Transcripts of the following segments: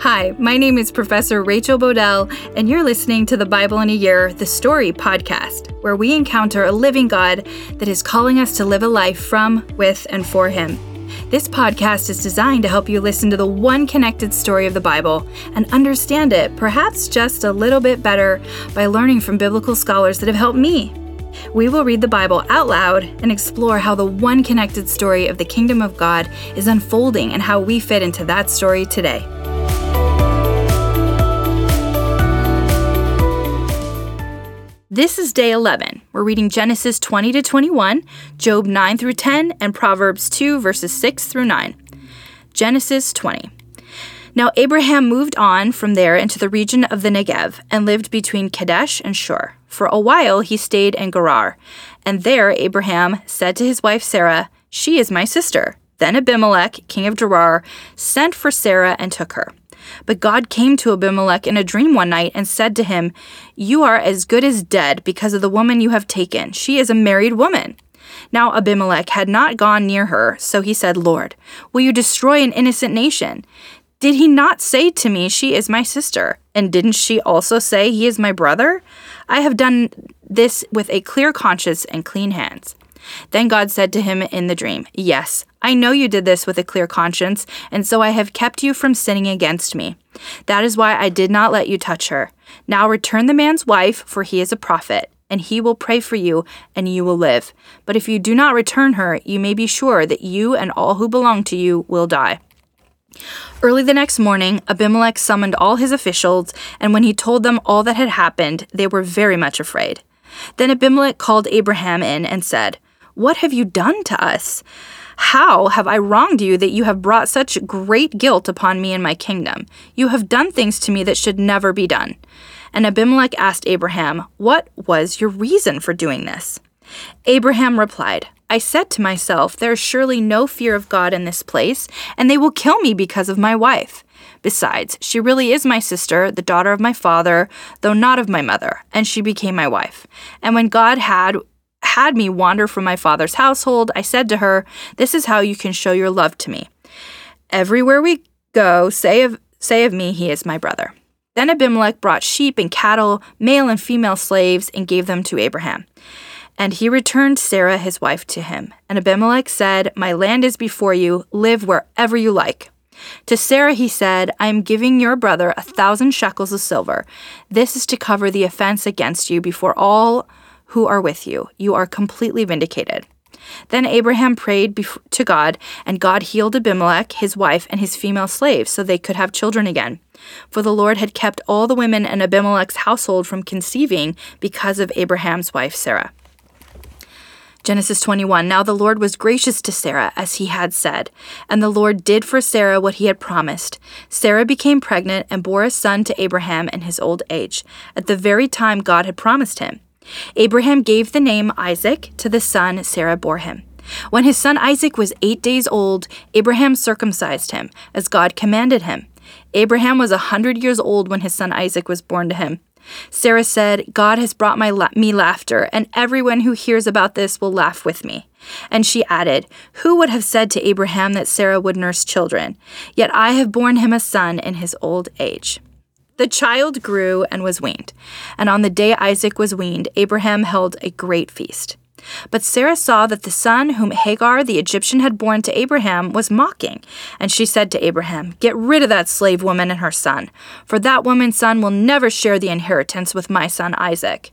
Hi, my name is Professor Rachel Bodell, and you're listening to the Bible in a Year, the Story podcast, where we encounter a living God that is calling us to live a life from, with, and for Him. This podcast is designed to help you listen to the one connected story of the Bible and understand it, perhaps just a little bit better, by learning from biblical scholars that have helped me. We will read the Bible out loud and explore how the one connected story of the kingdom of God is unfolding and how we fit into that story today. This is day 11. We're reading Genesis 20 to 21, Job 9 through 10, and Proverbs 2 verses 6 through 9. Genesis 20. Now Abraham moved on from there into the region of the Negev and lived between Kadesh and Shur. For a while he stayed in Gerar, and there Abraham said to his wife Sarah, She is my sister. Then Abimelech, king of Gerar, sent for Sarah and took her. But God came to Abimelech in a dream one night and said to him, You are as good as dead because of the woman you have taken. She is a married woman. Now Abimelech had not gone near her, so he said, Lord, will you destroy an innocent nation? Did he not say to me, She is my sister? And didn't she also say, He is my brother? I have done this with a clear conscience and clean hands. Then God said to him in the dream, Yes, I know you did this with a clear conscience, and so I have kept you from sinning against me. That is why I did not let you touch her. Now return the man's wife, for he is a prophet, and he will pray for you, and you will live. But if you do not return her, you may be sure that you and all who belong to you will die. Early the next morning, Abimelech summoned all his officials, and when he told them all that had happened, they were very much afraid. Then Abimelech called Abraham in and said, what have you done to us? How have I wronged you that you have brought such great guilt upon me and my kingdom? You have done things to me that should never be done. And Abimelech asked Abraham, What was your reason for doing this? Abraham replied, I said to myself, There is surely no fear of God in this place, and they will kill me because of my wife. Besides, she really is my sister, the daughter of my father, though not of my mother, and she became my wife. And when God had had me wander from my father's household, I said to her, This is how you can show your love to me. Everywhere we go, say of, say of me, he is my brother. Then Abimelech brought sheep and cattle, male and female slaves, and gave them to Abraham. And he returned Sarah his wife to him. And Abimelech said, My land is before you, live wherever you like. To Sarah he said, I am giving your brother a thousand shekels of silver. This is to cover the offense against you before all who are with you. You are completely vindicated. Then Abraham prayed to God, and God healed Abimelech, his wife, and his female slaves so they could have children again. For the Lord had kept all the women in Abimelech's household from conceiving because of Abraham's wife Sarah. Genesis 21 Now the Lord was gracious to Sarah, as he had said, and the Lord did for Sarah what he had promised. Sarah became pregnant and bore a son to Abraham in his old age, at the very time God had promised him. Abraham gave the name Isaac to the son Sarah bore him. When his son Isaac was eight days old, Abraham circumcised him, as God commanded him. Abraham was a hundred years old when his son Isaac was born to him. Sarah said, God has brought my la- me laughter, and everyone who hears about this will laugh with me. And she added, Who would have said to Abraham that Sarah would nurse children? Yet I have borne him a son in his old age. The child grew and was weaned, and on the day Isaac was weaned, Abraham held a great feast. But Sarah saw that the son whom Hagar the Egyptian had borne to Abraham was mocking, and she said to Abraham, Get rid of that slave woman and her son, for that woman's son will never share the inheritance with my son Isaac.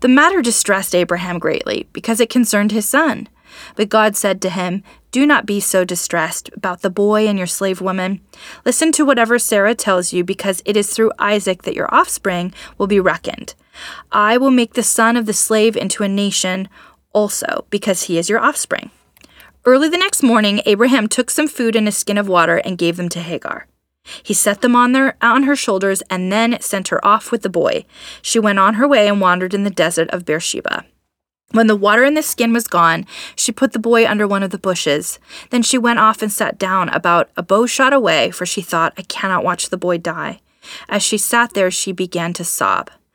The matter distressed Abraham greatly, because it concerned his son. But God said to him, Do not be so distressed about the boy and your slave woman. Listen to whatever Sarah tells you, because it is through Isaac that your offspring will be reckoned. I will make the son of the slave into a nation also, because he is your offspring. Early the next morning, Abraham took some food and a skin of water and gave them to Hagar. He set them on, their, on her shoulders and then sent her off with the boy. She went on her way and wandered in the desert of Beersheba. When the water in the skin was gone, she put the boy under one of the bushes. Then she went off and sat down about a bow shot away, for she thought, I cannot watch the boy die. As she sat there, she began to sob.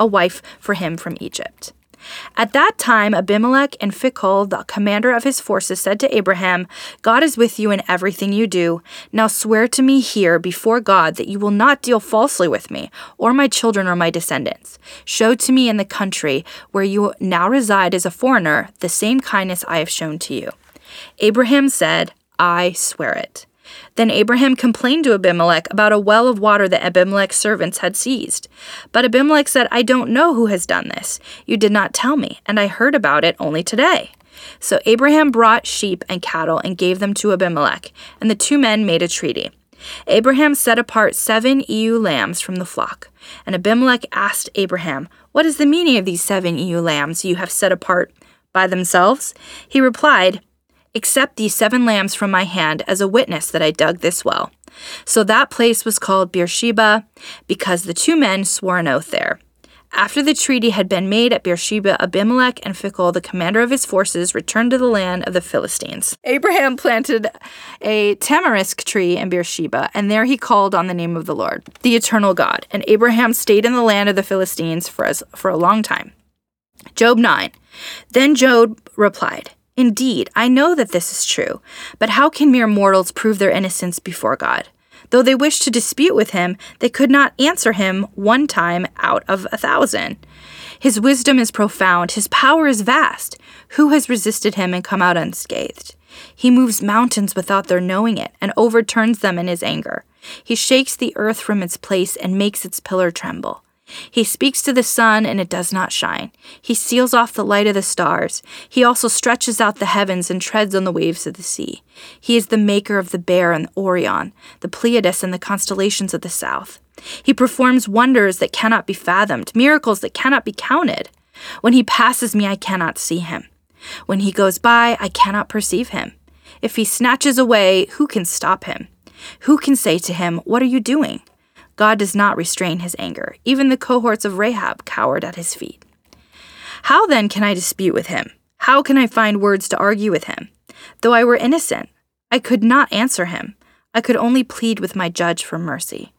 a wife for him from Egypt. At that time, Abimelech and Phicol, the commander of his forces, said to Abraham, God is with you in everything you do. Now swear to me here before God that you will not deal falsely with me, or my children or my descendants. Show to me in the country where you now reside as a foreigner the same kindness I have shown to you. Abraham said, I swear it. Then Abraham complained to Abimelech about a well of water that Abimelech's servants had seized. But Abimelech said, I don't know who has done this. You did not tell me, and I heard about it only today. So Abraham brought sheep and cattle and gave them to Abimelech, and the two men made a treaty. Abraham set apart seven ewe lambs from the flock. And Abimelech asked Abraham, What is the meaning of these seven ewe lambs you have set apart by themselves? He replied, Accept these seven lambs from my hand as a witness that I dug this well. So that place was called Beersheba because the two men swore an oath there. After the treaty had been made at Beersheba, Abimelech and Phicol, the commander of his forces, returned to the land of the Philistines. Abraham planted a tamarisk tree in Beersheba, and there he called on the name of the Lord, the eternal God. And Abraham stayed in the land of the Philistines for, as, for a long time. Job 9. Then Job replied, Indeed, I know that this is true, but how can mere mortals prove their innocence before God? Though they wished to dispute with him, they could not answer him one time out of a thousand. His wisdom is profound, his power is vast. Who has resisted him and come out unscathed? He moves mountains without their knowing it and overturns them in his anger. He shakes the earth from its place and makes its pillar tremble. He speaks to the sun, and it does not shine. He seals off the light of the stars. He also stretches out the heavens and treads on the waves of the sea. He is the maker of the bear and the Orion, the Pleiades and the constellations of the south. He performs wonders that cannot be fathomed, miracles that cannot be counted. When he passes me, I cannot see him. When he goes by, I cannot perceive him. If he snatches away, who can stop him? Who can say to him, What are you doing? God does not restrain his anger. Even the cohorts of Rahab cowered at his feet. How then can I dispute with him? How can I find words to argue with him? Though I were innocent, I could not answer him. I could only plead with my judge for mercy.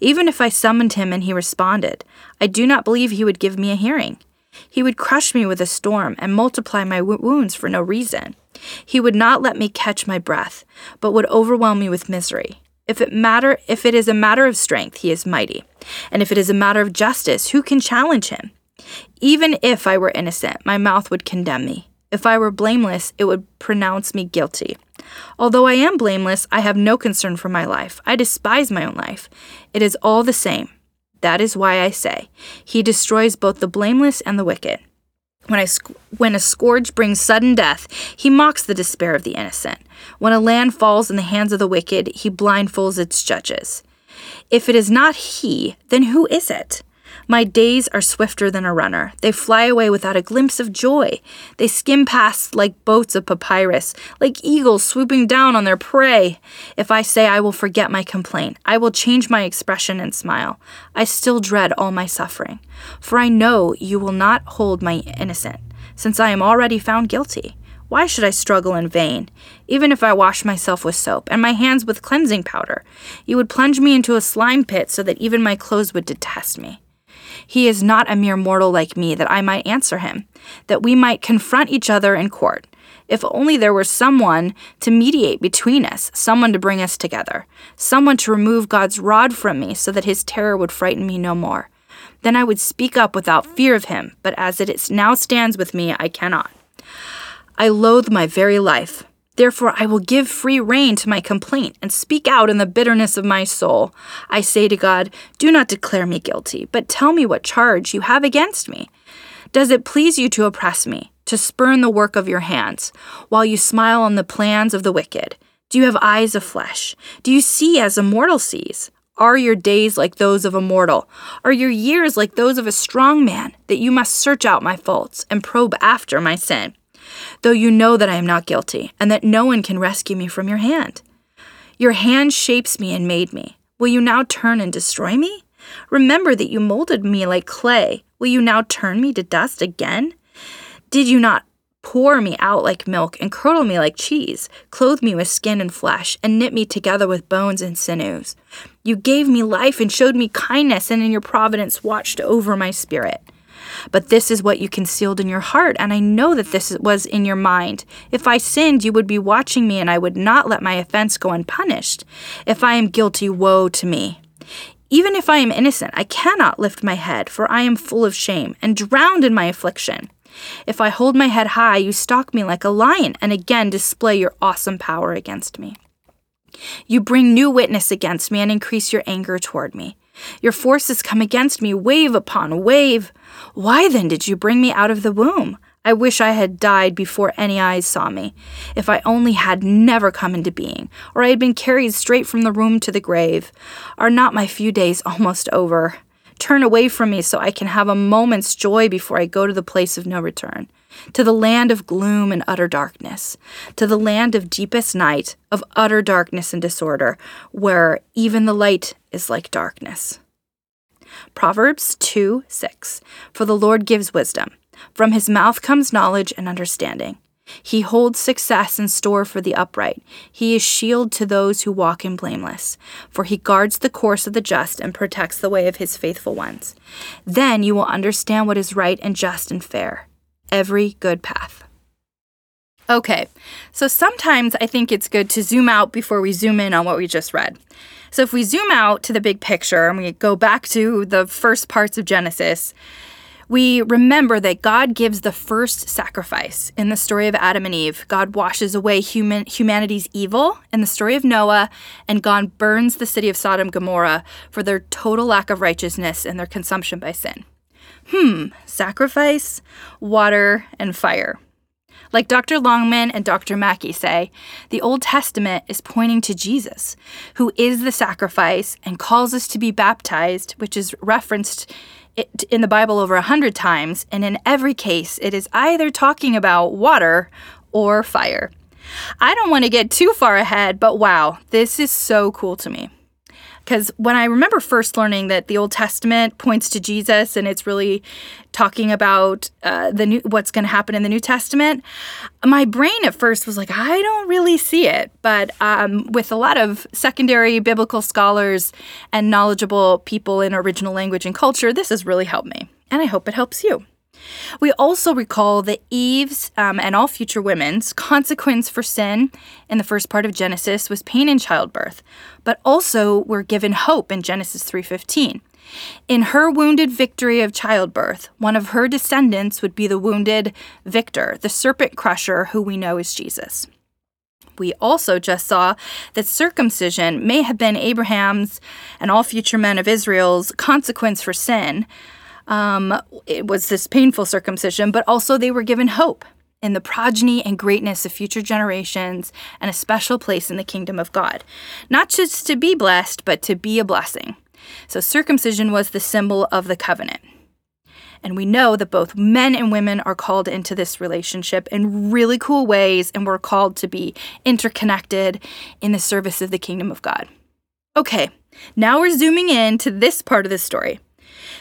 Even if I summoned him and he responded, I do not believe he would give me a hearing. He would crush me with a storm and multiply my wounds for no reason. He would not let me catch my breath, but would overwhelm me with misery. If it matter if it is a matter of strength, he is mighty. And if it is a matter of justice, who can challenge him? Even if I were innocent, my mouth would condemn me. If I were blameless, it would pronounce me guilty. Although I am blameless, I have no concern for my life. I despise my own life. It is all the same. That is why I say, He destroys both the blameless and the wicked. When, I, when a scourge brings sudden death, he mocks the despair of the innocent. When a land falls in the hands of the wicked, he blindfolds its judges. If it is not he, then who is it? My days are swifter than a runner. They fly away without a glimpse of joy. They skim past like boats of papyrus, like eagles swooping down on their prey. If I say I will forget my complaint, I will change my expression and smile. I still dread all my suffering, for I know you will not hold my innocent, since I am already found guilty. Why should I struggle in vain? Even if I wash myself with soap and my hands with cleansing powder, you would plunge me into a slime pit so that even my clothes would detest me. He is not a mere mortal like me that I might answer him, that we might confront each other in court. If only there were someone to mediate between us, someone to bring us together, someone to remove God's rod from me so that his terror would frighten me no more. Then I would speak up without fear of him, but as it now stands with me, I cannot. I loathe my very life. Therefore, I will give free rein to my complaint and speak out in the bitterness of my soul. I say to God, Do not declare me guilty, but tell me what charge you have against me. Does it please you to oppress me, to spurn the work of your hands, while you smile on the plans of the wicked? Do you have eyes of flesh? Do you see as a mortal sees? Are your days like those of a mortal? Are your years like those of a strong man, that you must search out my faults and probe after my sin? Though you know that I am not guilty, and that no one can rescue me from your hand. Your hand shapes me and made me. Will you now turn and destroy me? Remember that you molded me like clay. Will you now turn me to dust again? Did you not pour me out like milk and curdle me like cheese, clothe me with skin and flesh, and knit me together with bones and sinews? You gave me life and showed me kindness, and in your providence watched over my spirit. But this is what you concealed in your heart, and I know that this was in your mind. If I sinned, you would be watching me, and I would not let my offense go unpunished. If I am guilty, woe to me. Even if I am innocent, I cannot lift my head, for I am full of shame and drowned in my affliction. If I hold my head high, you stalk me like a lion and again display your awesome power against me. You bring new witness against me and increase your anger toward me. Your forces come against me wave upon wave. Why then did you bring me out of the womb? I wish I had died before any eyes saw me. If I only had never come into being, or I had been carried straight from the womb to the grave. Are not my few days almost over? Turn away from me so I can have a moment's joy before I go to the place of no return, to the land of gloom and utter darkness, to the land of deepest night, of utter darkness and disorder, where even the light is like darkness. Proverbs 2 6 For the Lord gives wisdom, from his mouth comes knowledge and understanding. He holds success in store for the upright. He is shield to those who walk in blameless, for he guards the course of the just and protects the way of his faithful ones. Then you will understand what is right and just and fair, every good path. Okay, so sometimes I think it's good to zoom out before we zoom in on what we just read. So if we zoom out to the big picture and we go back to the first parts of Genesis, we remember that God gives the first sacrifice in the story of Adam and Eve. God washes away human humanity's evil in the story of Noah, and God burns the city of Sodom and Gomorrah for their total lack of righteousness and their consumption by sin. Hmm, sacrifice, water, and fire. Like Dr. Longman and Dr. Mackie say, the Old Testament is pointing to Jesus, who is the sacrifice and calls us to be baptized, which is referenced in the Bible over a hundred times, and in every case, it is either talking about water or fire. I don't want to get too far ahead, but wow, this is so cool to me. Because when I remember first learning that the Old Testament points to Jesus and it's really talking about uh, the new what's going to happen in the New Testament, my brain at first was like, I don't really see it. But um, with a lot of secondary biblical scholars and knowledgeable people in original language and culture, this has really helped me, and I hope it helps you. We also recall that Eve's um, and all future women's consequence for sin in the first part of Genesis was pain in childbirth, but also we're given hope in Genesis 3:15. In her wounded victory of childbirth, one of her descendants would be the wounded victor, the serpent crusher who we know is Jesus. We also just saw that circumcision may have been Abraham's and all future men of Israel's consequence for sin, um, it was this painful circumcision, but also they were given hope in the progeny and greatness of future generations and a special place in the kingdom of God. Not just to be blessed, but to be a blessing. So circumcision was the symbol of the covenant. And we know that both men and women are called into this relationship in really cool ways, and we're called to be interconnected in the service of the kingdom of God. Okay, now we're zooming in to this part of the story.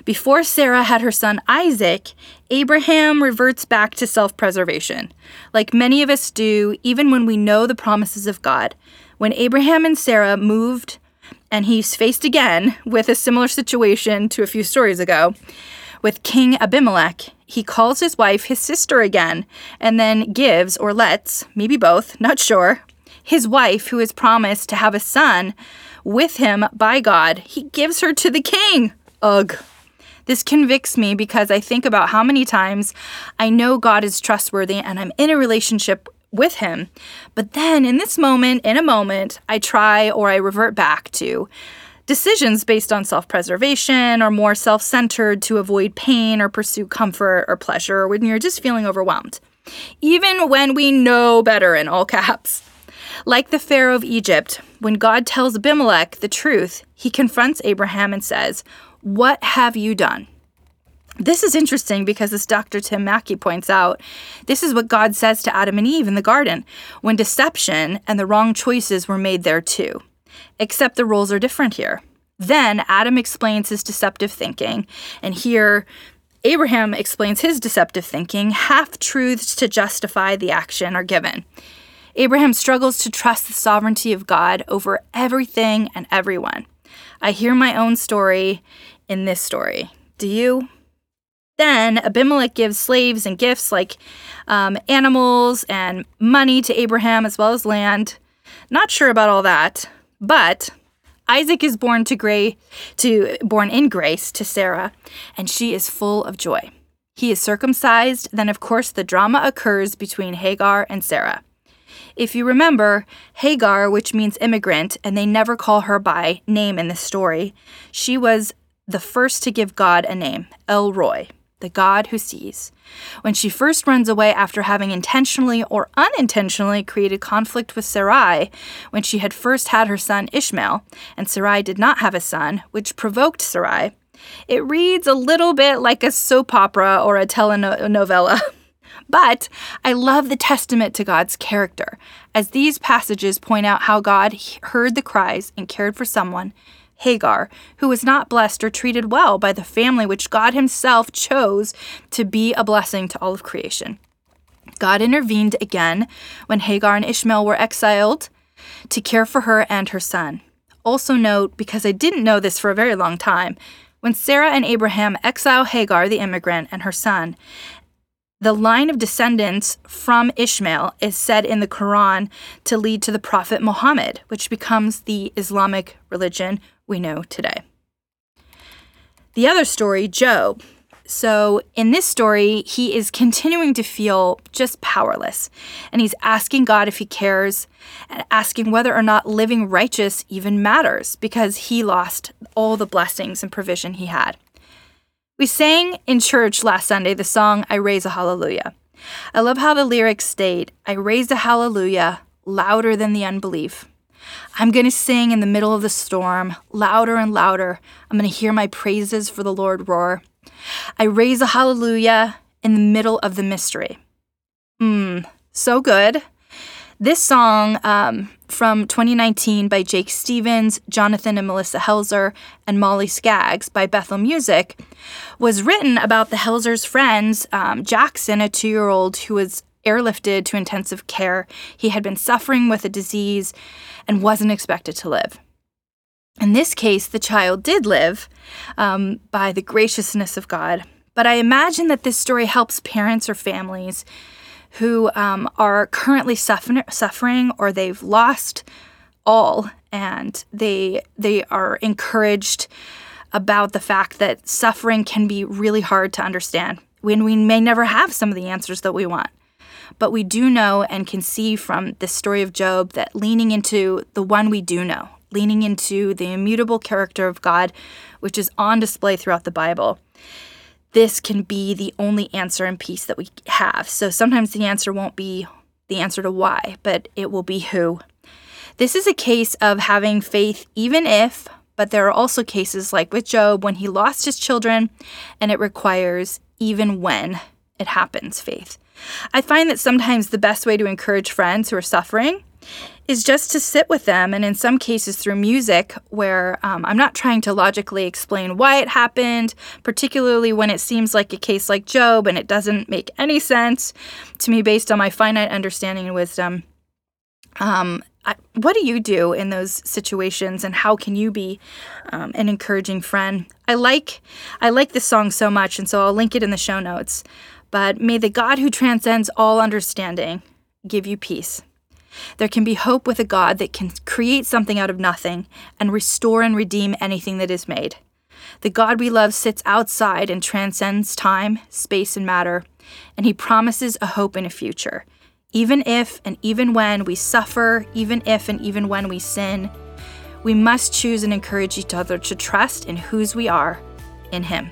Before Sarah had her son Isaac, Abraham reverts back to self preservation. Like many of us do, even when we know the promises of God. When Abraham and Sarah moved, and he's faced again with a similar situation to a few stories ago, with King Abimelech, he calls his wife his sister again, and then gives, or lets, maybe both, not sure, his wife, who is promised to have a son with him by God, he gives her to the king. Ugh. This convicts me because I think about how many times I know God is trustworthy and I'm in a relationship with Him. But then in this moment, in a moment, I try or I revert back to decisions based on self preservation or more self centered to avoid pain or pursue comfort or pleasure when you're just feeling overwhelmed. Even when we know better, in all caps. Like the Pharaoh of Egypt, when God tells Abimelech the truth, he confronts Abraham and says, What have you done? This is interesting because, as Dr. Tim Mackie points out, this is what God says to Adam and Eve in the garden when deception and the wrong choices were made there too. Except the roles are different here. Then Adam explains his deceptive thinking, and here Abraham explains his deceptive thinking. Half truths to justify the action are given. Abraham struggles to trust the sovereignty of God over everything and everyone. I hear my own story in this story. Do you? Then Abimelech gives slaves and gifts like um, animals and money to Abraham as well as land. Not sure about all that, but Isaac is born to gray to born in grace to Sarah, and she is full of joy. He is circumcised, then of course the drama occurs between Hagar and Sarah. If you remember, Hagar, which means immigrant, and they never call her by name in this story, she was the first to give God a name, El Roi, the God who sees. When she first runs away after having intentionally or unintentionally created conflict with Sarai, when she had first had her son Ishmael, and Sarai did not have a son, which provoked Sarai, it reads a little bit like a soap opera or a telenovela. But I love the testament to God's character, as these passages point out how God heard the cries and cared for someone Hagar, who was not blessed or treated well by the family which God Himself chose to be a blessing to all of creation. God intervened again when Hagar and Ishmael were exiled to care for her and her son. Also, note, because I didn't know this for a very long time, when Sarah and Abraham exile Hagar, the immigrant, and her son, the line of descendants from Ishmael is said in the Quran to lead to the Prophet Muhammad, which becomes the Islamic religion we know today. The other story, Job. So, in this story, he is continuing to feel just powerless, and he's asking God if he cares and asking whether or not living righteous even matters because he lost all the blessings and provision he had. We sang in church last Sunday the song I Raise a Hallelujah. I love how the lyrics state I raise a hallelujah louder than the unbelief. I'm going to sing in the middle of the storm, louder and louder. I'm going to hear my praises for the Lord roar. I raise a hallelujah in the middle of the mystery. Mmm, so good. This song um, from 2019 by Jake Stevens, Jonathan and Melissa Helser, and Molly Skaggs by Bethel Music was written about the Helsers' friends, um, Jackson, a two year old who was airlifted to intensive care. He had been suffering with a disease and wasn't expected to live. In this case, the child did live um, by the graciousness of God. But I imagine that this story helps parents or families who um, are currently suffer- suffering or they've lost all and they they are encouraged about the fact that suffering can be really hard to understand when we may never have some of the answers that we want. But we do know and can see from the story of Job that leaning into the one we do know, leaning into the immutable character of God, which is on display throughout the Bible, this can be the only answer and peace that we have. So sometimes the answer won't be the answer to why, but it will be who. This is a case of having faith even if, but there are also cases like with Job when he lost his children and it requires even when it happens faith. I find that sometimes the best way to encourage friends who are suffering is just to sit with them, and in some cases through music, where um, I'm not trying to logically explain why it happened, particularly when it seems like a case like Job and it doesn't make any sense to me based on my finite understanding and wisdom. Um, I, what do you do in those situations, and how can you be um, an encouraging friend? I like I like this song so much, and so I'll link it in the show notes. But may the God who transcends all understanding give you peace. There can be hope with a God that can create something out of nothing and restore and redeem anything that is made. The God we love sits outside and transcends time, space, and matter, and he promises a hope in a future. Even if and even when we suffer, even if and even when we sin, we must choose and encourage each other to trust in whose we are in him.